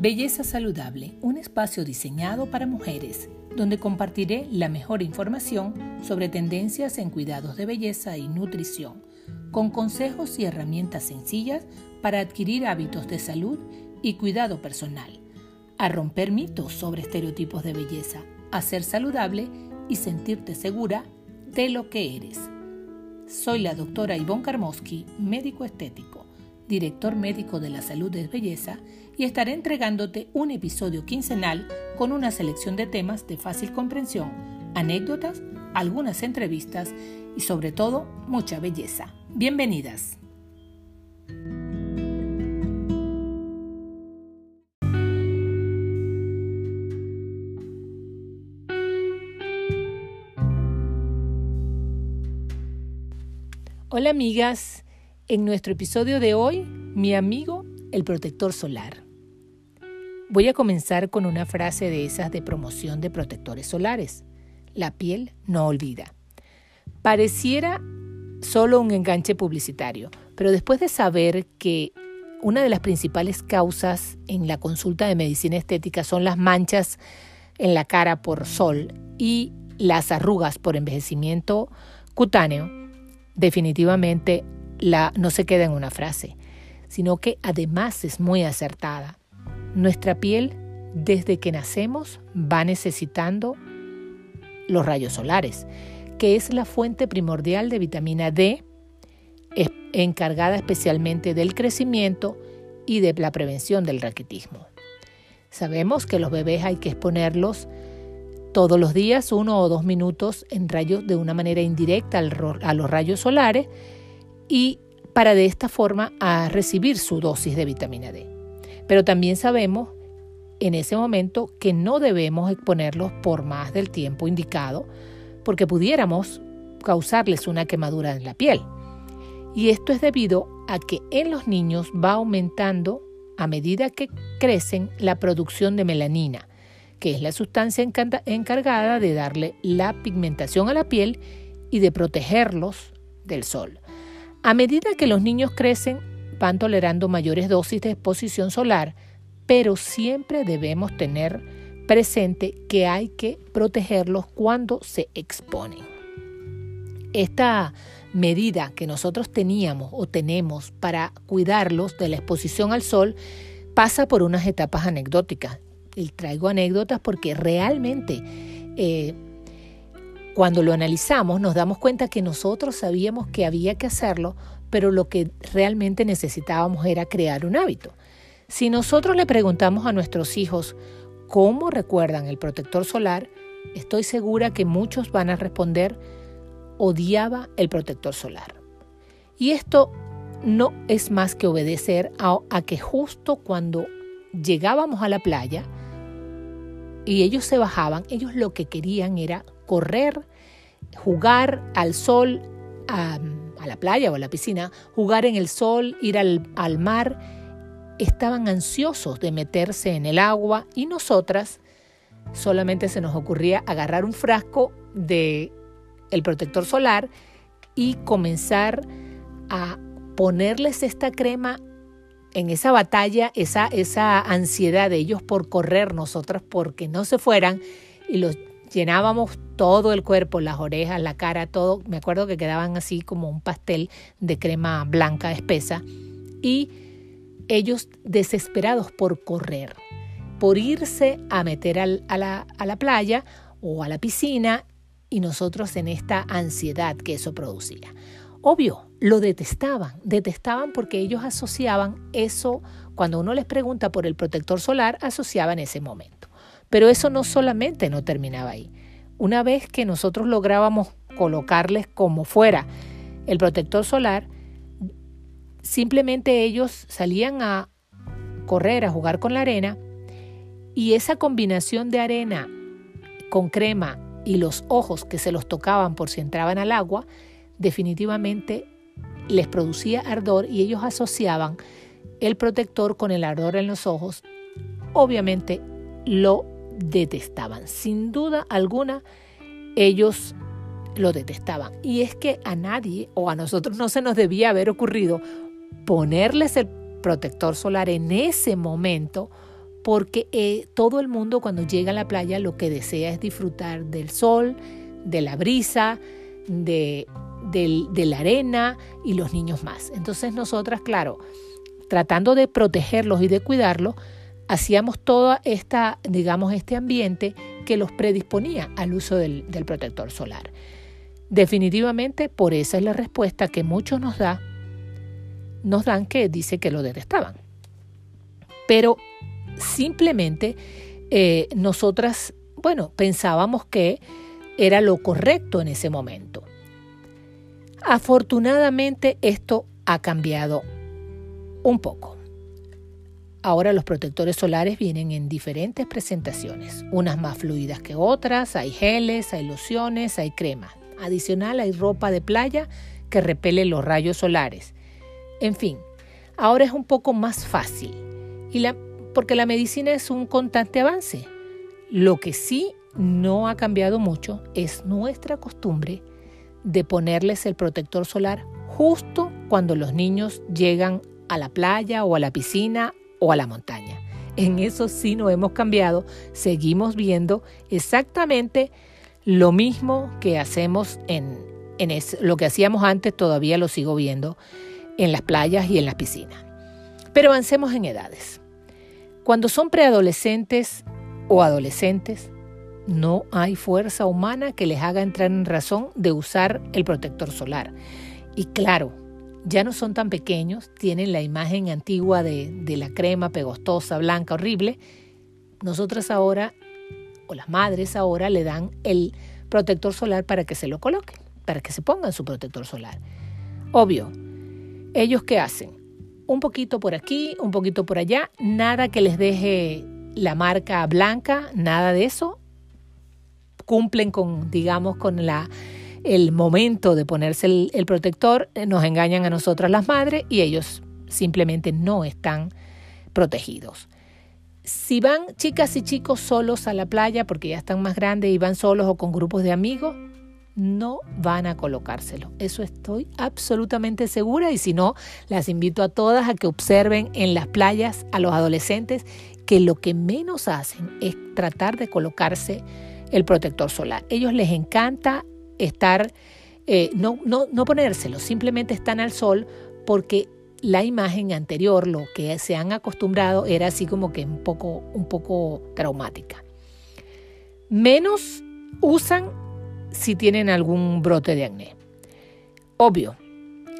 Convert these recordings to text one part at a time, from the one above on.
Belleza Saludable, un espacio diseñado para mujeres, donde compartiré la mejor información sobre tendencias en cuidados de belleza y nutrición, con consejos y herramientas sencillas para adquirir hábitos de salud y cuidado personal, a romper mitos sobre estereotipos de belleza, a ser saludable y sentirte segura de lo que eres. Soy la doctora Ivonne Karmowski, médico estético director médico de la salud de belleza, y estaré entregándote un episodio quincenal con una selección de temas de fácil comprensión, anécdotas, algunas entrevistas y sobre todo mucha belleza. Bienvenidas. Hola amigas, en nuestro episodio de hoy, mi amigo, el protector solar. Voy a comenzar con una frase de esas de promoción de protectores solares. La piel no olvida. Pareciera solo un enganche publicitario, pero después de saber que una de las principales causas en la consulta de medicina estética son las manchas en la cara por sol y las arrugas por envejecimiento cutáneo, definitivamente no se queda en una frase, sino que además es muy acertada. Nuestra piel, desde que nacemos, va necesitando los rayos solares, que es la fuente primordial de vitamina D, encargada especialmente del crecimiento y de la prevención del raquitismo. Sabemos que los bebés hay que exponerlos todos los días, uno o dos minutos en rayos de una manera indirecta a los rayos solares y para de esta forma a recibir su dosis de vitamina D. Pero también sabemos en ese momento que no debemos exponerlos por más del tiempo indicado porque pudiéramos causarles una quemadura en la piel. Y esto es debido a que en los niños va aumentando a medida que crecen la producción de melanina, que es la sustancia encargada de darle la pigmentación a la piel y de protegerlos del sol. A medida que los niños crecen, van tolerando mayores dosis de exposición solar, pero siempre debemos tener presente que hay que protegerlos cuando se exponen. Esta medida que nosotros teníamos o tenemos para cuidarlos de la exposición al sol pasa por unas etapas anecdóticas. Y traigo anécdotas porque realmente eh, cuando lo analizamos nos damos cuenta que nosotros sabíamos que había que hacerlo, pero lo que realmente necesitábamos era crear un hábito. Si nosotros le preguntamos a nuestros hijos cómo recuerdan el protector solar, estoy segura que muchos van a responder odiaba el protector solar. Y esto no es más que obedecer a, a, que justo cuando llegábamos a la playa y ellos se bajaban, ellos lo que querían era correr, jugar al sol, a, la playa o a la piscina, jugar en el sol, ir al, al mar, estaban ansiosos de meterse en el agua y nosotras solamente se nos ocurría agarrar un frasco de el protector solar y comenzar a ponerles esta crema en esa batalla, esa, esa ansiedad de ellos por correr, nosotras porque no se fueran y los llenábamos todo el cuerpo, las orejas, la cara, todo. Me acuerdo que quedaban así como un pastel de crema blanca espesa. Y ellos desesperados por correr, por irse a meter a, la, a la playa o a la piscina y nosotros en esta ansiedad que eso producía. Obvio, lo detestaban, detestaban porque ellos asociaban eso, cuando uno les pregunta por el protector solar, asociaban ese momento. Pero eso no solamente no terminaba ahí. Una vez que nosotros lográbamos colocarles como fuera el protector solar, simplemente ellos salían a correr, a jugar con la arena, y esa combinación de arena con crema y los ojos que se los tocaban por si entraban al agua, definitivamente les producía ardor y ellos asociaban el protector con el ardor en los ojos. Obviamente lo detestaban. Sin duda alguna, ellos lo detestaban. Y es que a nadie o a nosotros no se nos debía haber ocurrido ponerles el protector solar en ese momento porque eh, todo el mundo cuando llega a la playa lo que desea es disfrutar del sol, de la brisa, de, de la arena y los niños más. Entonces nosotras, claro, tratando de protegerlos y de cuidarlos, hacíamos todo esta, digamos, este ambiente que los predisponía al uso del, protector solar. Definitivamente, por esa es la respuesta que muchos nos da, nos dan que dice que lo detestaban. Pero simplemente eh, nosotras, bueno, pensábamos que era lo correcto en ese momento. Afortunadamente esto ha cambiado un poco. Ahora los protectores solares vienen en diferentes presentaciones, unas más fluidas que otras, hay geles, hay lociones, hay cremas. Adicional hay ropa de playa que repele los rayos solares. En fin, ahora es un poco más fácil y la porque la medicina es un constante avance. Lo que sí no ha cambiado mucho es nuestra costumbre de ponerles el protector solar justo cuando los niños llegan a la playa o a la piscina o a la montaña. En eso sí no hemos cambiado, seguimos viendo exactamente lo mismo que hacemos en, en lo que hacíamos antes, todavía lo sigo viendo en las playas y en las piscinas. Pero avancemos en edades. Cuando son preadolescentes o adolescentes, no hay fuerza humana que les haga entrar en razón de usar el protector solar. Y claro, ya no son tan pequeños, tienen la imagen antigua de, de la crema pegostosa, blanca, horrible. Nosotras ahora, o las madres ahora, le dan el protector solar para que se lo coloquen, para que se pongan su protector solar. Obvio, ¿ellos qué hacen? un poquito por aquí, un poquito por allá, nada que les deje la marca blanca, nada de eso. Cumplen con, digamos, con la, el momento de ponerse el, protector, nos engañan a nosotras las madres y ellos simplemente no están protegidos. Si van chicas y chicos solos a la playa porque ya están más grandes y van solos o con grupos de amigos, no van a colocárselo. Eso estoy absolutamente segura y si no, las invito a todas a que observen en las playas a los adolescentes que lo que menos hacen es tratar de colocarse el protector solar. Ellos les encanta estar, eh, no, no, ponérselo, simplemente están al sol porque la imagen anterior, lo que se han acostumbrado, era así como que un poco, un poco traumática. Menos usan si tienen algún brote de acné. Obvio,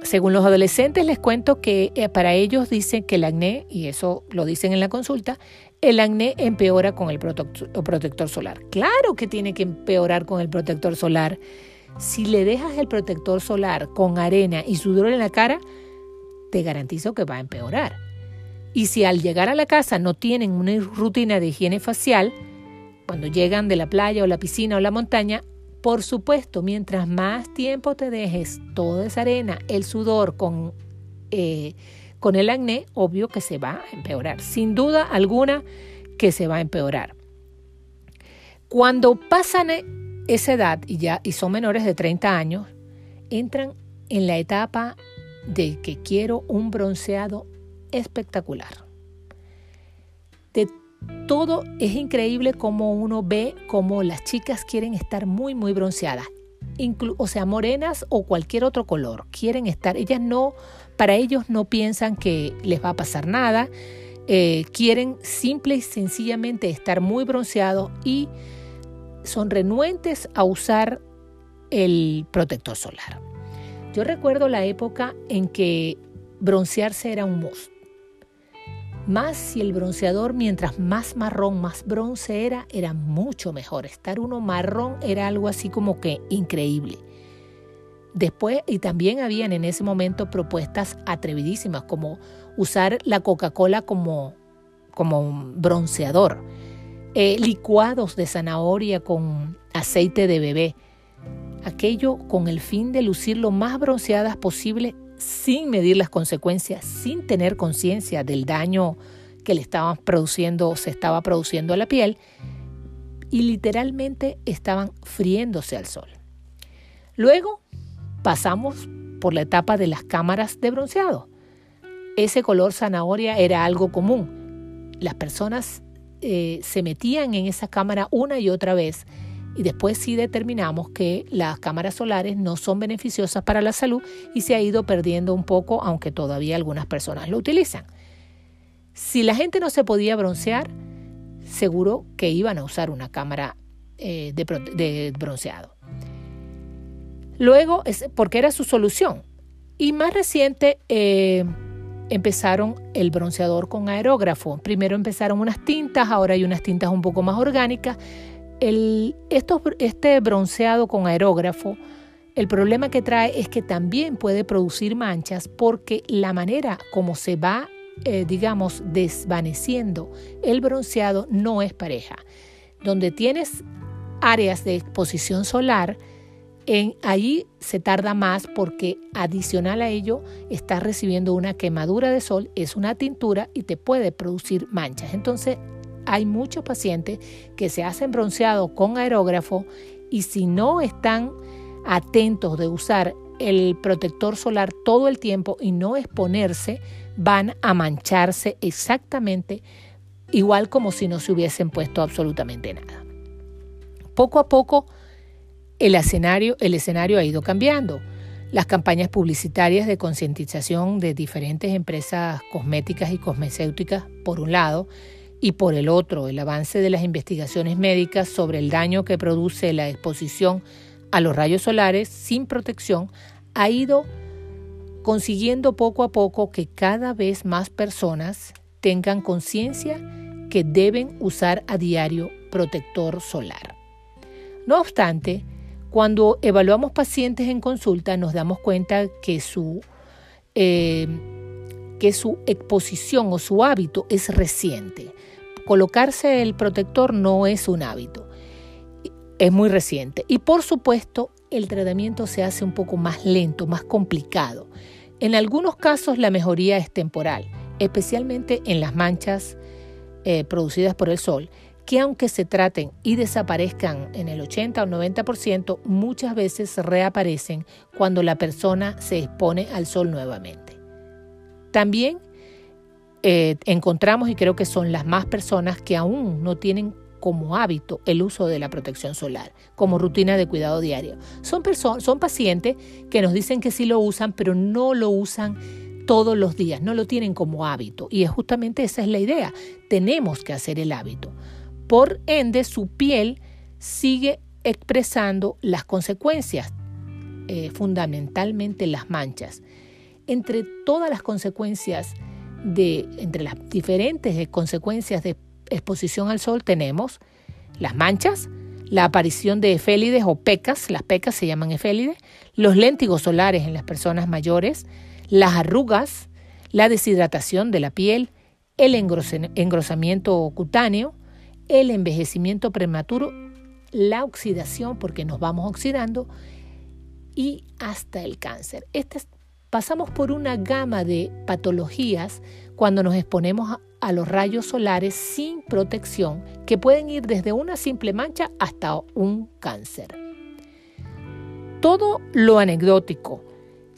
según los adolescentes les cuento que eh, para ellos dicen que el acné, y eso lo dicen en la consulta, el acné empeora con el protector solar. Claro que tiene que empeorar con el protector solar. Si le dejas el protector solar con arena y sudor en la cara, te garantizo que va a empeorar. Y si al llegar a la casa no tienen una rutina de higiene facial, cuando llegan de la playa o la piscina o la montaña, por supuesto, mientras más tiempo te dejes toda esa arena, el sudor con, eh, con el acné, obvio que se va a empeorar. Sin duda alguna que se va a empeorar. Cuando pasan esa edad y ya y son menores de 30 años, entran en la etapa de que quiero un bronceado espectacular. De todo es increíble como uno ve como las chicas quieren estar muy, muy bronceadas. o sea, morenas o cualquier otro color. Quieren estar, ellas no, para ellos no piensan que les va a pasar nada. Eh, quieren simple y sencillamente estar muy bronceados y son renuentes a usar el protector solar. Yo recuerdo la época en que broncearse era un must. Más si el bronceador, mientras más marrón, más bronce era, era mucho mejor. Estar uno marrón era algo así como que increíble. Después, y también habían en ese momento propuestas atrevidísimas, como usar la Coca-Cola como, como bronceador, eh, licuados de zanahoria con aceite de bebé, aquello con el fin de lucir lo más bronceadas posible sin medir las consecuencias, sin tener conciencia del daño que le estaban produciendo, se estaba produciendo a la piel, y literalmente estaban friéndose al sol. Luego pasamos por la etapa de las cámaras de bronceado. Ese color zanahoria era algo común. Las personas eh, se metían en esa cámara una y otra vez y después sí determinamos que las cámaras solares no son beneficiosas para la salud y se ha ido perdiendo un poco, aunque todavía algunas personas lo utilizan. Si la gente no se podía broncear, seguro que iban a usar una cámara eh, de, bronceado. Luego, es, porque era su solución. Y más reciente, eh, empezaron el bronceador con aerógrafo. Primero empezaron unas tintas, ahora hay unas tintas un poco más orgánicas. El, este bronceado con aerógrafo, el problema que trae es que también puede producir manchas porque la manera como se va, eh, digamos, desvaneciendo el bronceado no es pareja. Donde tienes áreas de exposición solar, en, allí se tarda más porque adicional a ello estás recibiendo una quemadura de sol, es una tintura y te puede producir manchas. Entonces hay muchos pacientes que se hacen bronceado con aerógrafo y si no están atentos de usar el protector solar todo el tiempo y no exponerse, van a mancharse exactamente igual como si no se hubiesen puesto absolutamente nada. Poco a poco el escenario, el escenario ha ido cambiando. Las campañas publicitarias de concientización de diferentes empresas cosméticas y cosmecéuticas, por un lado, y por el otro, el avance de las investigaciones médicas sobre el daño que produce la exposición a los rayos solares sin protección, ha ido consiguiendo poco a poco que cada vez más personas tengan conciencia que deben usar a diario protector solar. No obstante, cuando evaluamos pacientes en consulta nos damos cuenta que su, eh, que su exposición o su hábito es reciente. Colocarse el protector no es un hábito, es muy reciente. Y por supuesto, el tratamiento se hace un poco más lento, más complicado. En algunos casos la mejoría es temporal, especialmente en las manchas eh, producidas por el sol, que aunque se traten y desaparezcan en el 80 o 90%, muchas veces reaparecen cuando la persona se expone al sol nuevamente. También eh, encontramos, y creo que son las más personas que aún no tienen como hábito el uso de la protección solar, como rutina de cuidado diario. Son, son pacientes que nos dicen que sí lo usan, pero no lo usan todos los días, no lo tienen como hábito. Y es justamente esa es la idea. Tenemos que hacer el hábito. Por ende, su piel sigue expresando las consecuencias, eh, fundamentalmente las manchas. Entre todas las consecuencias de, entre las diferentes consecuencias de exposición al sol tenemos las manchas, la aparición de efélides o pecas, las pecas se llaman efélides, los léntigos solares en las personas mayores, las arrugas, la deshidratación de la piel, el engrosamiento cutáneo, el envejecimiento prematuro, la oxidación porque nos vamos oxidando y hasta el cáncer. Este pasamos por una gama de patologías cuando nos exponemos a, los rayos solares sin protección que pueden ir desde una simple mancha hasta un cáncer. Todo lo anecdótico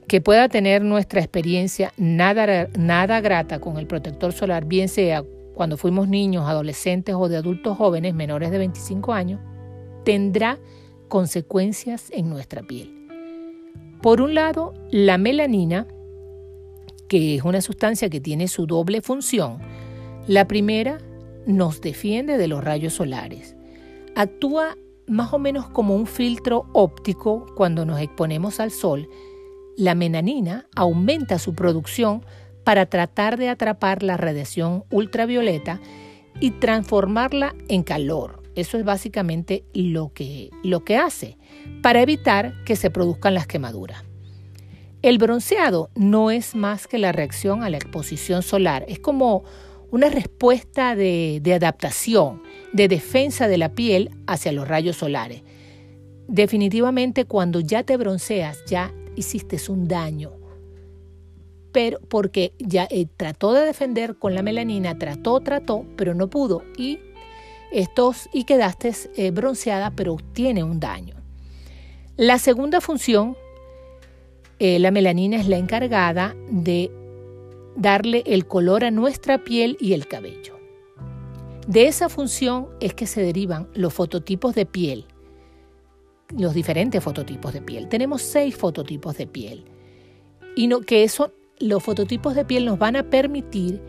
que pueda tener nuestra experiencia nada, nada grata con el protector solar, bien sea cuando fuimos niños, adolescentes o de adultos jóvenes menores de 25 años, tendrá consecuencias en nuestra piel. Por un lado, la melanina, que es una sustancia que tiene su doble función. La primera nos defiende de los rayos solares. Actúa más o menos como un filtro óptico cuando nos exponemos al sol. La melanina aumenta su producción para tratar de atrapar la radiación ultravioleta y transformarla en calor. Eso es básicamente lo que, lo que hace para evitar que se produzcan las quemaduras. El bronceado no es más que la reacción a la exposición solar, es como una respuesta de, de adaptación, de defensa de la piel hacia los rayos solares. Definitivamente cuando ya te bronceas, ya hiciste un daño, pero porque ya eh, trató de defender con la melanina, trató, trató, pero no pudo y estos y quedaste eh, bronceada, pero tiene un daño. La segunda función, eh, la melanina es la encargada de darle el color a nuestra piel y el cabello. De esa función es que se derivan los fototipos de piel, los diferentes fototipos de piel. Tenemos seis fototipos de piel. Y no, que eso, los fototipos de piel nos van a permitir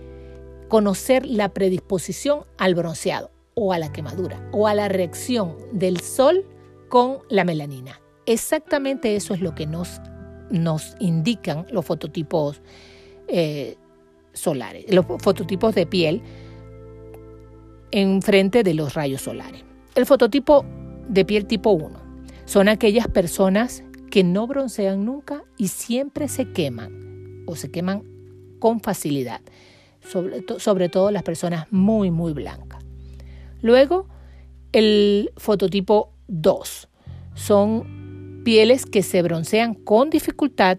conocer la predisposición al bronceado o a la quemadura o a la reacción del sol con la melanina. Exactamente eso es lo que nos, nos indican los fototipos eh, solares, los fototipos de piel en frente de los rayos solares. El fototipo de piel tipo 1 son aquellas personas que no broncean nunca y siempre se queman o se queman con facilidad, sobre, sobre todo las personas muy, muy blancas. Luego, el fototipo 2 son pieles que se broncean con dificultad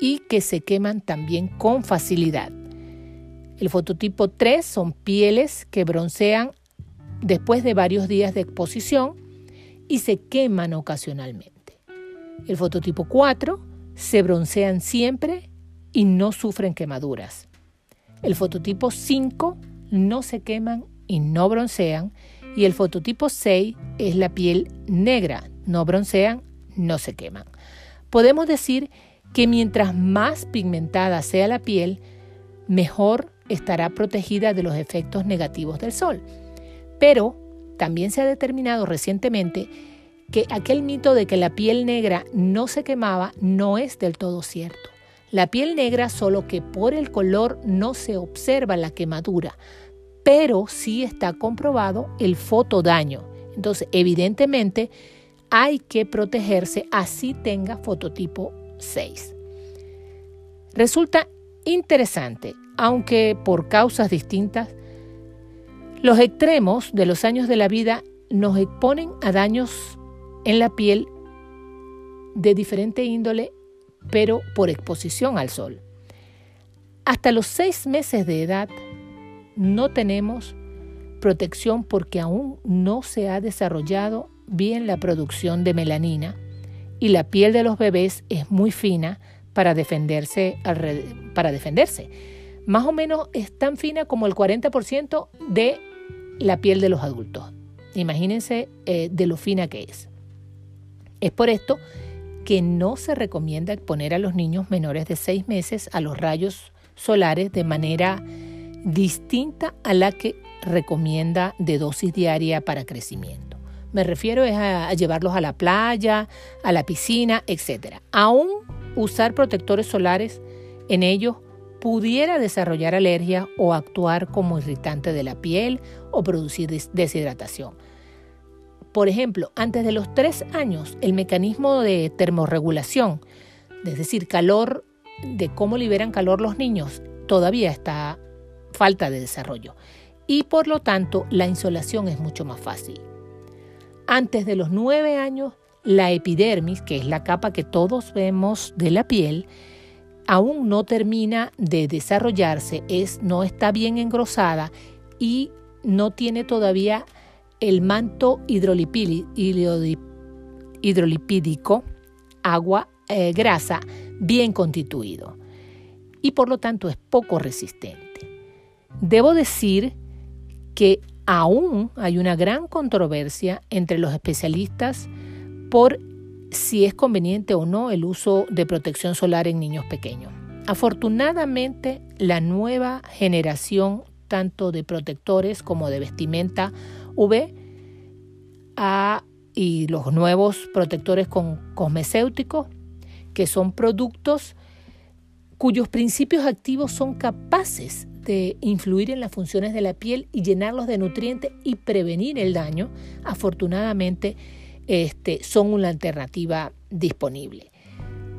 y que se queman también con facilidad. El fototipo 3 son pieles que broncean después de varios días de exposición y se queman ocasionalmente. El fototipo 4 se broncean siempre y no sufren quemaduras. El fototipo 5 no se queman y no broncean. Y el fototipo 6 es la piel negra, no broncean, no se queman. Podemos decir que mientras más pigmentada sea la piel, mejor estará protegida de los efectos negativos del sol. Pero también se ha determinado recientemente que aquel mito de que la piel negra no se quemaba no es del todo cierto. La piel negra solo que por el color no se observa la quemadura, pero sí está comprobado el fotodaño. Entonces, evidentemente, hay que protegerse así tenga fototipo 6. Resulta interesante, aunque por causas distintas, los extremos de los años de la vida nos exponen a daños en la piel de diferente índole, pero por exposición al sol. Hasta los seis meses de edad no tenemos protección porque aún no se ha desarrollado bien la producción de melanina y la piel de los bebés es muy fina para defenderse. Para defenderse. Más o menos es tan fina como el 40% de la piel de los adultos. Imagínense eh, de lo fina que es. Es por esto no se recomienda exponer a los niños menores de 6 meses a los rayos solares de manera distinta a la que recomienda de dosis diaria para crecimiento. Me refiero a, llevarlos a la playa, a la piscina, etc. Aún usar protectores solares en ellos pudiera desarrollar alergia o actuar como irritante de la piel o producir deshidratación. Por ejemplo, antes de los tres años, el mecanismo de termorregulación, es decir, calor, de cómo liberan calor los niños, todavía está falta de desarrollo. Y por lo tanto, la insolación es mucho más fácil. Antes de los nueve años, la epidermis, que es la capa que todos vemos de la piel, aún no termina de desarrollarse, es, no está bien engrosada y no tiene todavía el manto hidrolipídico, agua, eh, grasa, bien constituido y por lo tanto es poco resistente. Debo decir que aún hay una gran controversia entre los especialistas por si es conveniente o no el uso de protección solar en niños pequeños. Afortunadamente, la nueva generación tanto de protectores como de vestimenta UV y los nuevos protectores con cosmecéuticos, que son productos cuyos principios activos son capaces de influir en las funciones de la piel y llenarlos de nutrientes y prevenir el daño, afortunadamente este, son una alternativa disponible.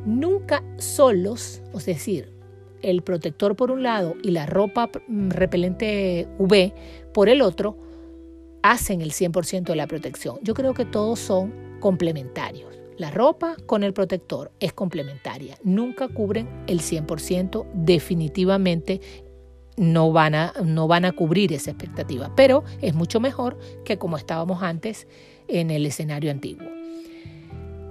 Nunca solos, es decir, el protector por un lado y la ropa repelente UV por el otro, hacen el 100% de la protección. Yo creo que todos son complementarios. La ropa con el protector es complementaria. Nunca cubren el 100%. Definitivamente no van, a, no van a cubrir esa expectativa, pero es mucho mejor que como estábamos antes en el escenario antiguo.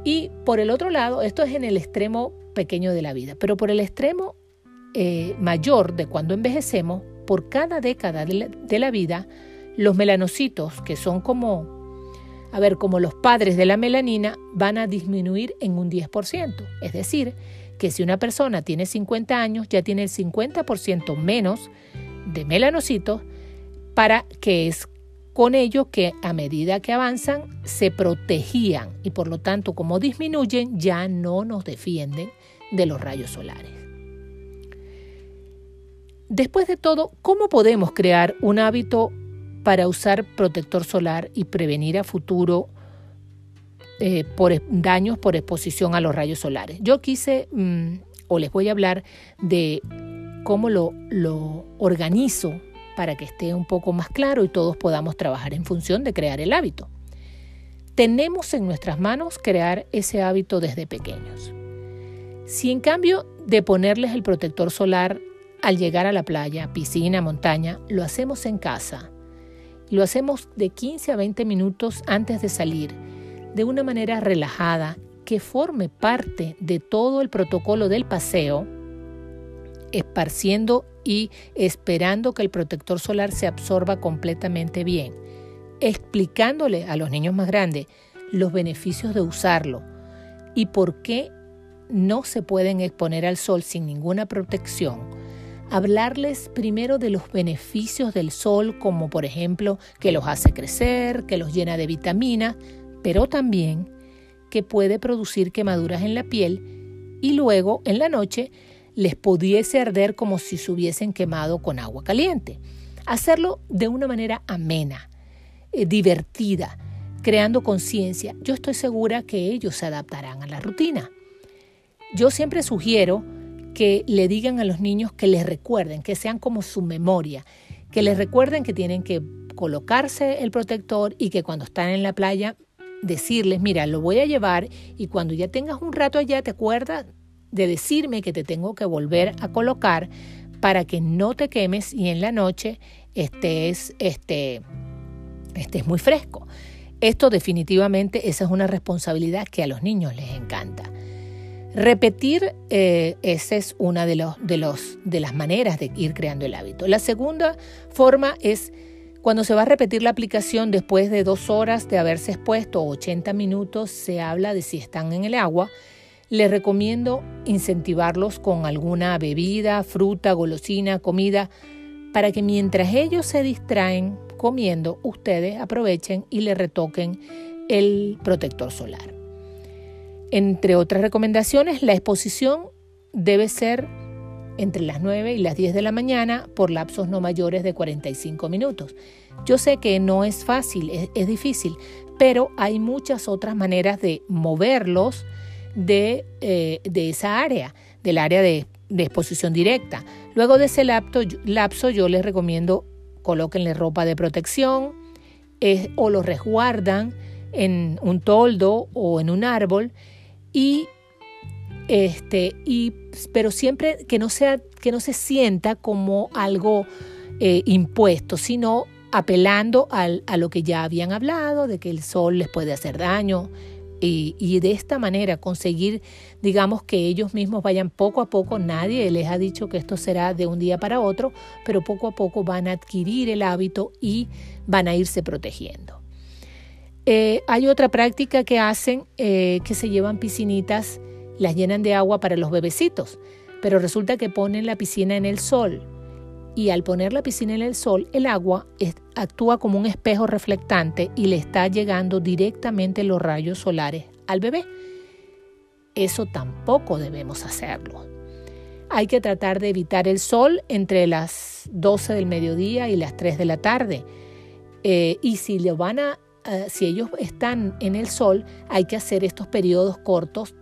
Y por el otro lado, esto es en el extremo pequeño de la vida, pero por el extremo eh, mayor de cuando envejecemos, por cada década de la, vida, los melanocitos, que son como, a ver, como los padres de la melanina, van a disminuir en un 10%. Es decir, que si una persona tiene 50 años, ya tiene el 50% menos de melanocitos, para que es con ello que a medida que avanzan se protegían y por lo tanto como disminuyen ya no nos defienden de los rayos solares. Después de todo, ¿cómo podemos crear un hábito para usar protector solar y prevenir a futuro eh, por daños por exposición a los rayos solares? Yo quise mm, o les voy a hablar de cómo lo, lo organizo para que esté un poco más claro y todos podamos trabajar en función de crear el hábito. Tenemos en nuestras manos crear ese hábito desde pequeños. Si en cambio de ponerles el protector solar al llegar a la playa, piscina, montaña, lo hacemos en casa, lo hacemos de 15 a 20 minutos antes de salir, de una manera relajada, que forme parte de todo el protocolo del paseo, esparciendo y esperando que el protector solar se absorba completamente bien, explicándole a los niños más grandes los beneficios de usarlo y por qué no se pueden exponer al sol sin ninguna protección. Hablarles primero de los beneficios del sol, como por ejemplo que los hace crecer, que los llena de vitamina, pero también que puede producir quemaduras en la piel y luego en la noche les pudiese arder como si se hubiesen quemado con agua caliente. Hacerlo de una manera amena, eh, divertida, creando conciencia. Yo estoy segura que ellos se adaptarán a la rutina. Yo siempre sugiero que le digan a los niños que les recuerden, que sean como su memoria, que les recuerden que tienen que colocarse el protector y que cuando están en la playa decirles, mira, lo voy a llevar y cuando ya tengas un rato allá te acuerdas de decirme que te tengo que volver a colocar para que no te quemes y en la noche estés, este, estés muy fresco. Esto definitivamente, esa es una responsabilidad que a los niños les encanta. Repetir, eh, esa es una de, los, de, los, de las maneras de ir creando el hábito. La segunda forma es cuando se va a repetir la aplicación después de dos horas de haberse expuesto 80 minutos, se habla de si están en el agua les recomiendo incentivarlos con alguna bebida, fruta, golosina, comida, para que mientras ellos se distraen comiendo, ustedes aprovechen y le retoquen el protector solar. Entre otras recomendaciones, la exposición debe ser entre las 9 y las 10 de la mañana por lapsos no mayores de 45 minutos. Yo sé que no es fácil, es, difícil, pero hay muchas otras maneras de moverlos de, eh, de esa área, del área de, exposición directa. Luego de ese lapso, yo les recomiendo colóquenle ropa de protección o lo resguardan en un toldo o en un árbol y este y pero siempre que no sea que no se sienta como algo eh, impuesto sino apelando al, a lo que ya habían hablado de que el sol les puede hacer daño y, de esta manera conseguir, digamos, que ellos mismos vayan poco a poco, nadie les ha dicho que esto será de un día para otro, pero poco a poco van a adquirir el hábito y van a irse protegiendo. Eh, hay otra práctica que hacen eh, que se llevan piscinitas, las llenan de agua para los bebecitos, pero resulta que ponen la piscina en el sol y al poner la piscina en el sol, el agua actúa como un espejo reflectante y le está llegando directamente los rayos solares al bebé. Eso tampoco debemos hacerlo. Hay que tratar de evitar el sol entre las 12 del mediodía y las 3 de la tarde. Eh, y si lo van a, eh, si ellos están en el sol, hay que hacer estos periodos cortos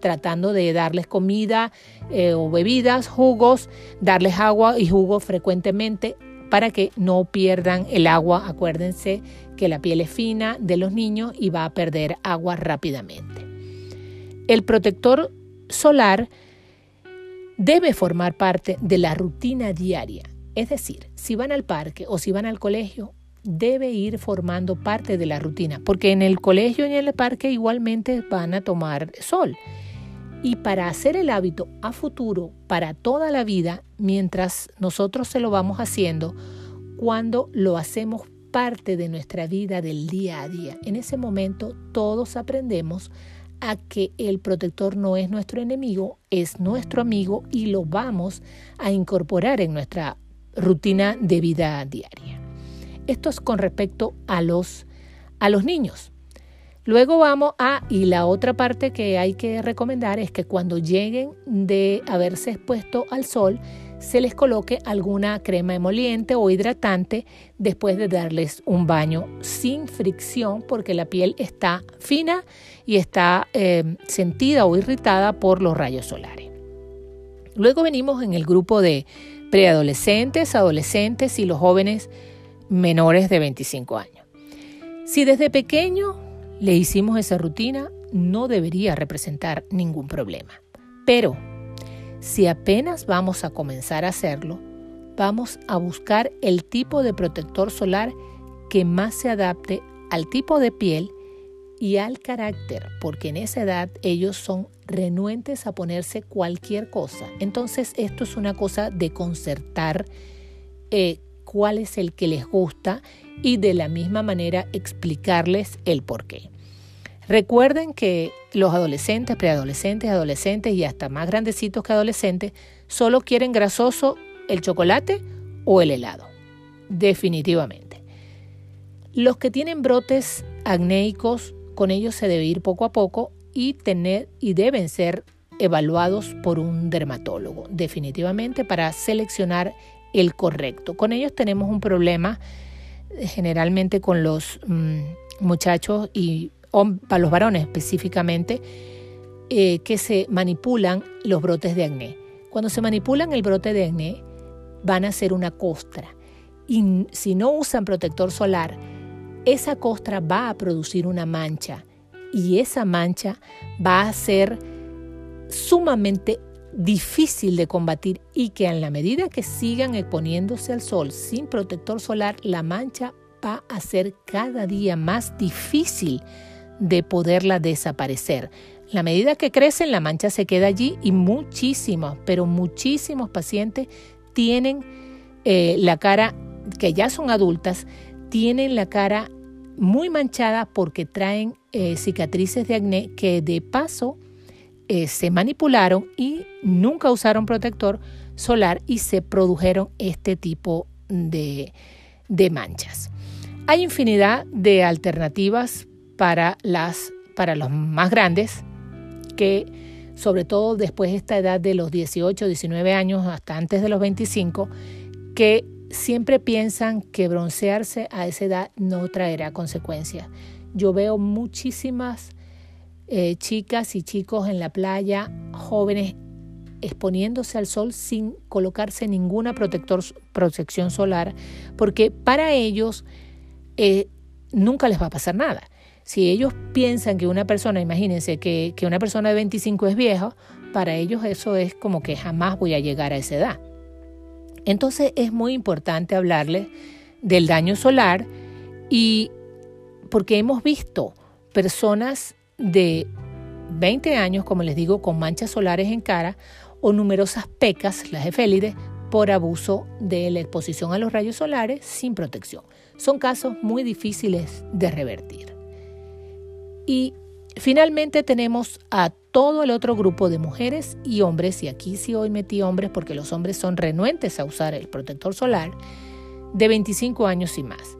tratando de darles comida eh, o bebidas, jugos, darles agua y jugo frecuentemente para que no pierdan el agua. Acuérdense que la piel es fina de los niños y va a perder agua rápidamente. El protector solar debe formar parte de la rutina diaria. Es decir, si van al parque o si van al colegio, debe ir formando parte de la rutina, porque en el colegio y en el parque igualmente van a tomar sol y para hacer el hábito a futuro, para toda la vida, mientras nosotros se lo vamos haciendo, cuando lo hacemos parte de nuestra vida del día a día. En ese momento todos aprendemos a que el protector no es nuestro enemigo, es nuestro amigo y lo vamos a incorporar en nuestra rutina de vida diaria. Esto es con respecto a los, a los niños. Luego vamos a, y la otra parte que hay que recomendar es que cuando lleguen de haberse expuesto al sol, se les coloque alguna crema emoliente o hidratante después de darles un baño sin fricción porque la piel está fina y está eh, sentida o irritada por los rayos solares. Luego venimos en el grupo de preadolescentes, adolescentes y los jóvenes menores de 25 años. Si desde pequeño le hicimos esa rutina, no debería representar ningún problema. Pero si apenas vamos a comenzar a hacerlo, vamos a buscar el tipo de protector solar que más se adapte al tipo de piel y al carácter, porque en esa edad ellos son renuentes a ponerse cualquier cosa. Entonces esto es una cosa de concertar eh, cuál es el que les gusta y de la misma manera explicarles el por qué. Recuerden que los adolescentes, preadolescentes, adolescentes y hasta más grandecitos que adolescentes solo quieren grasoso el chocolate o el helado. Definitivamente. Los que tienen brotes acnéicos, con ellos se debe ir poco a poco y tener y deben ser evaluados por un dermatólogo, definitivamente para seleccionar el correcto. Con ellos tenemos un problema eh, generalmente con los mm, muchachos y para los varones específicamente, eh, que se manipulan los brotes de acné. Cuando se manipulan el brote de acné, van a ser una costra. Y si no usan protector solar, esa costra va a producir una mancha. Y esa mancha va a ser sumamente difícil de combatir y que en la medida que sigan exponiéndose al sol sin protector solar, la mancha va a ser cada día más difícil de poderla desaparecer. La medida que crecen, la mancha se queda allí y muchísimos, pero muchísimos pacientes tienen eh, la cara, que ya son adultas, tienen la cara muy manchada porque traen eh, cicatrices de acné que de paso eh, se manipularon y nunca usaron protector solar y se produjeron este tipo de, de manchas. Hay infinidad de alternativas para, las, para los más grandes, que sobre todo después de esta edad de los 18, 19 años, hasta antes de los 25, que siempre piensan que broncearse a esa edad no traerá consecuencias. Yo veo muchísimas eh, chicas y chicos en la playa, jóvenes exponiéndose al sol sin colocarse ninguna protector, protección solar, porque para ellos eh, nunca les va a pasar nada. Si ellos piensan que una persona, imagínense que, una persona de 25 es vieja, para ellos eso es como que jamás voy a llegar a esa edad. Entonces es muy importante hablarles del daño solar y porque hemos visto personas de 20 años, como les digo, con manchas solares en cara o numerosas pecas, las efélides, por abuso de la exposición a los rayos solares sin protección. Son casos muy difíciles de revertir. Y finalmente tenemos a todo el otro grupo de mujeres y hombres, y aquí sí hoy metí hombres porque los hombres son renuentes a usar el protector solar, de 25 años y más.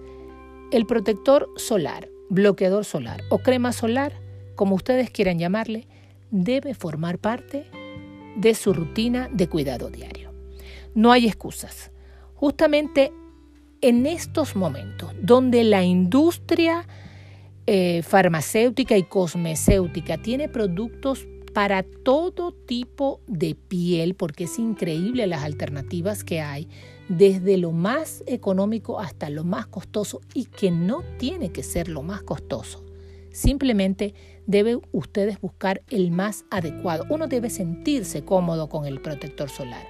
El protector solar, bloqueador solar o crema solar, como ustedes quieran llamarle, debe formar parte de su rutina de cuidado diario. No hay excusas. Justamente en estos momentos donde la industria eh, farmacéutica y cosmecéutica. Tiene productos para todo tipo de piel, porque es increíble las alternativas que hay, desde lo más económico hasta lo más costoso, y que no tiene que ser lo más costoso. Simplemente deben ustedes buscar el más adecuado. Uno debe sentirse cómodo con el protector solar.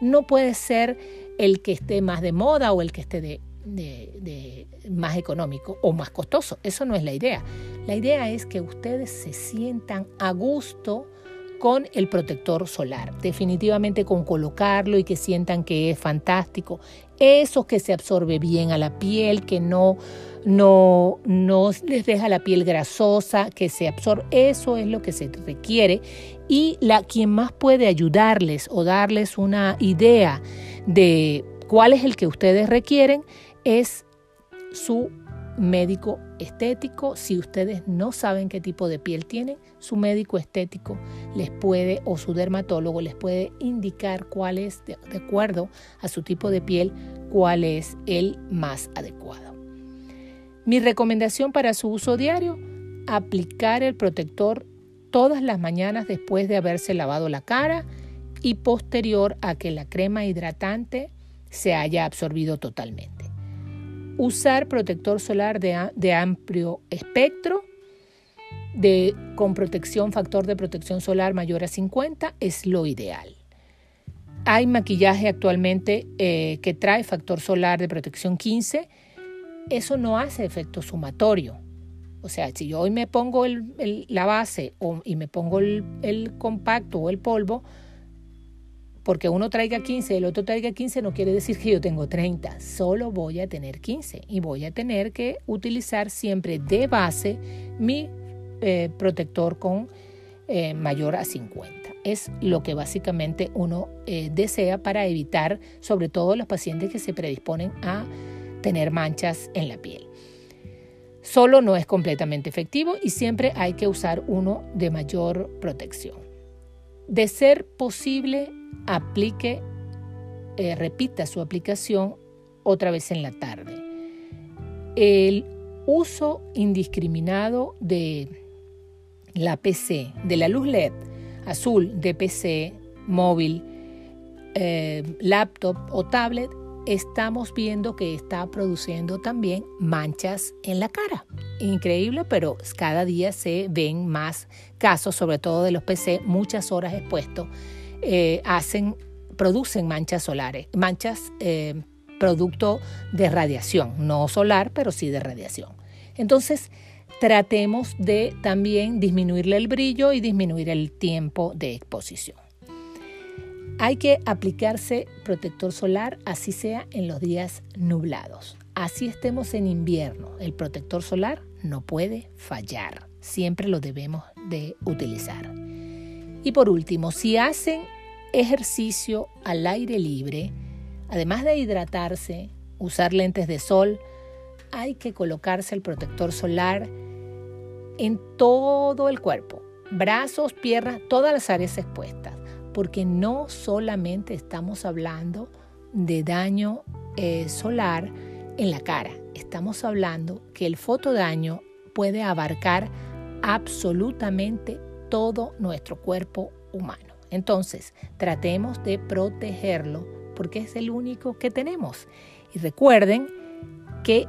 No puede ser el que esté más de moda o el que esté de, más económico o más costoso. Eso no es la idea. La idea es que ustedes se sientan a gusto con el protector solar. Definitivamente con colocarlo y que sientan que es fantástico. Eso que se absorbe bien a la piel, que no, no, no les deja la piel grasosa, que se absorbe. Eso es lo que se requiere. Y la, quien más puede ayudarles o darles una idea de cuál es el que ustedes requieren es su médico estético. Si ustedes no saben qué tipo de piel tienen, su médico estético les puede o su dermatólogo les puede indicar cuál es, de, acuerdo a su tipo de piel, cuál es el más adecuado. Mi recomendación para su uso diario, aplicar el protector todas las mañanas después de haberse lavado la cara y posterior a que la crema hidratante se haya absorbido totalmente. Usar protector solar de, amplio espectro, de, con protección, factor de protección solar mayor a 50, es lo ideal. Hay maquillaje actualmente eh, que trae factor solar de protección 15. Eso no hace efecto sumatorio. O sea, si yo hoy me pongo la base y me pongo el compacto o el polvo, porque uno traiga 15 y el otro traiga 15 no quiere decir que yo tengo 30, solo voy a tener 15 y voy a tener que utilizar siempre de base mi eh, protector con eh, mayor a 50. Es lo que básicamente uno eh, desea para evitar, sobre todo los pacientes que se predisponen a tener manchas en la piel. Solo no es completamente efectivo y siempre hay que usar uno de mayor protección. De ser posible, aplique, eh, repita su aplicación otra vez en la tarde. El uso indiscriminado de la PC, de la luz LED azul de PC, móvil, eh, laptop o tablet, estamos viendo que está produciendo también manchas en la cara. Increíble, pero cada día se ven más casos, sobre todo de los PC, muchas horas expuestos eh, hacen, producen manchas solares, manchas eh, producto de radiación, no solar, pero sí de radiación. Entonces, tratemos de también disminuirle el brillo y disminuir el tiempo de exposición. Hay que aplicarse protector solar, así sea en los días nublados. Así estemos en invierno, el protector solar no puede fallar. Siempre lo debemos de utilizar. Y por último, si hacen ejercicio al aire libre, además de hidratarse, usar lentes de sol, hay que colocarse el protector solar en todo el cuerpo, brazos, piernas, todas las áreas expuestas, porque no solamente estamos hablando de daño eh, solar en la cara, estamos hablando que el fotodaño puede abarcar absolutamente todo nuestro cuerpo humano. Entonces, tratemos de protegerlo porque es el único que tenemos. Y recuerden que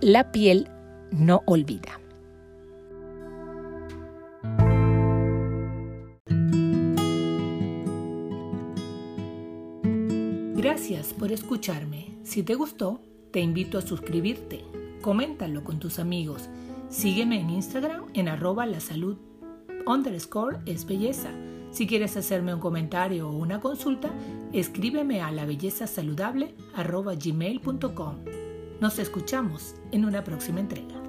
la piel no olvida. Gracias por escucharme. Si te gustó, te invito a suscribirte. Coméntalo con tus amigos. Sígueme en Instagram en arroba la salud underscore es belleza. Si quieres hacerme un comentario o una consulta, escríbeme a la belleza saludable gmail.com. Nos escuchamos en una próxima entrega.